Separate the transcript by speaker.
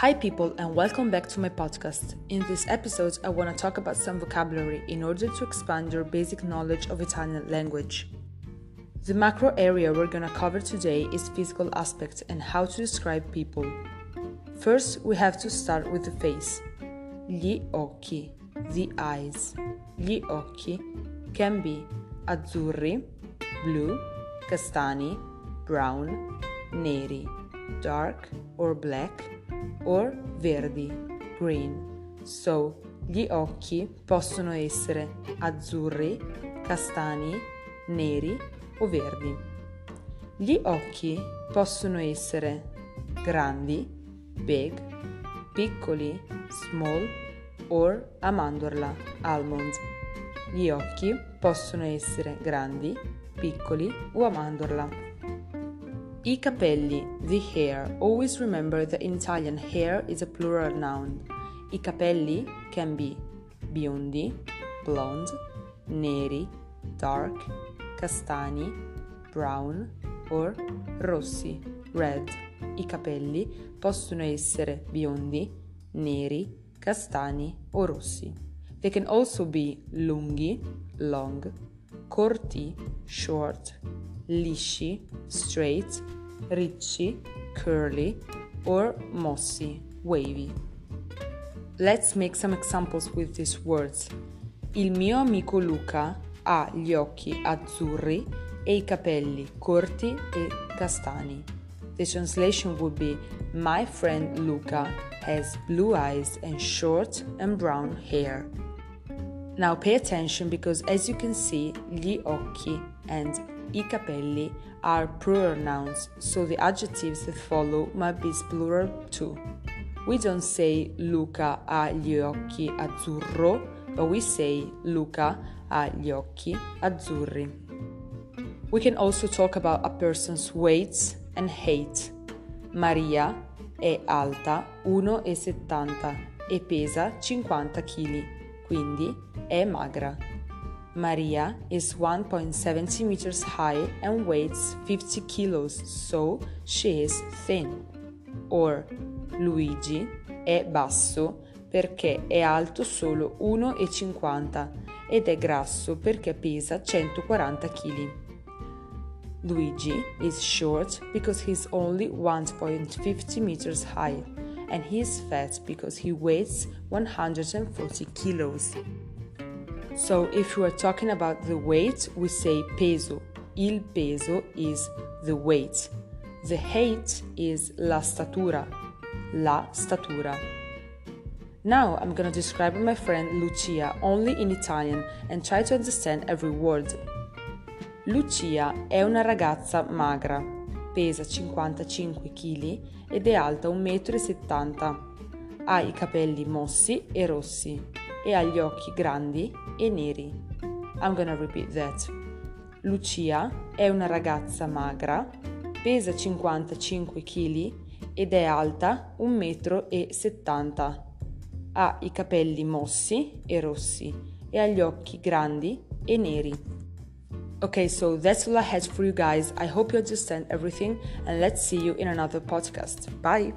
Speaker 1: Hi, people, and welcome back to my podcast. In this episode, I want to talk about some vocabulary in order to expand your basic knowledge of Italian language. The macro area we're going to cover today is physical aspects and how to describe people. First, we have to start with the face. Gli occhi, the eyes. Gli occhi can be azzurri, blue, castani, brown, neri, dark or black, or verdi, green. So, gli occhi possono essere azzurri, castani, neri o verdi. Gli occhi possono essere grandi, big, piccoli, small or a mandorla, almond. Gli occhi possono essere grandi, piccoli o a mandorla. I capelli, the hair. Always remember that in Italian hair is a plural noun. I capelli can be biondi, blonde, neri, dark, castani, brown or rossi, red. I capelli possono essere biondi, neri, castani o rossi. They can also be lunghi, long, corti, short, lisci, straight, ricci, curly, or mossi, wavy. Let's make some examples with these words. Il mio amico Luca ha gli occhi azzurri e i capelli corti e castani. The translation would be My friend Luca has blue eyes and short and brown hair. Now pay attention because as you can see, gli occhi and i capelli are plural nouns, so the adjectives that follow must be plural too. We don't say Luca ha gli occhi azzurro, but we say Luca ha gli occhi azzurri. We can also talk about a person's weight and height. Maria è alta 1,70 e pesa 50 kg, quindi è magra. Maria is 1.70 meters high and weighs 50 kilos, so she is thin. Or Luigi è basso perché è alto solo 1,50 ed è grasso perché pesa 140 kg. Luigi is short because he's only 1.50 meters high and he is fat because he weighs 140 kilos. So if we are talking about the weight, we say peso. Il peso is the weight. The height is la statura. La statura. Now I'm gonna describe my friend Lucia only in Italian and try to understand every word. Lucia è una ragazza magra, pesa 55 kg ed è alta 1,70 m. Ha i capelli mossi e rossi e ha gli occhi grandi e neri. I'm gonna repeat that. Lucia è una ragazza magra, pesa 55 kg ed è alta 1,70 m. Ha i capelli mossi e rossi e ha gli occhi grandi e neri. Okay, so that's all I had for you guys. I hope you understand everything and let's see you in another podcast. Bye!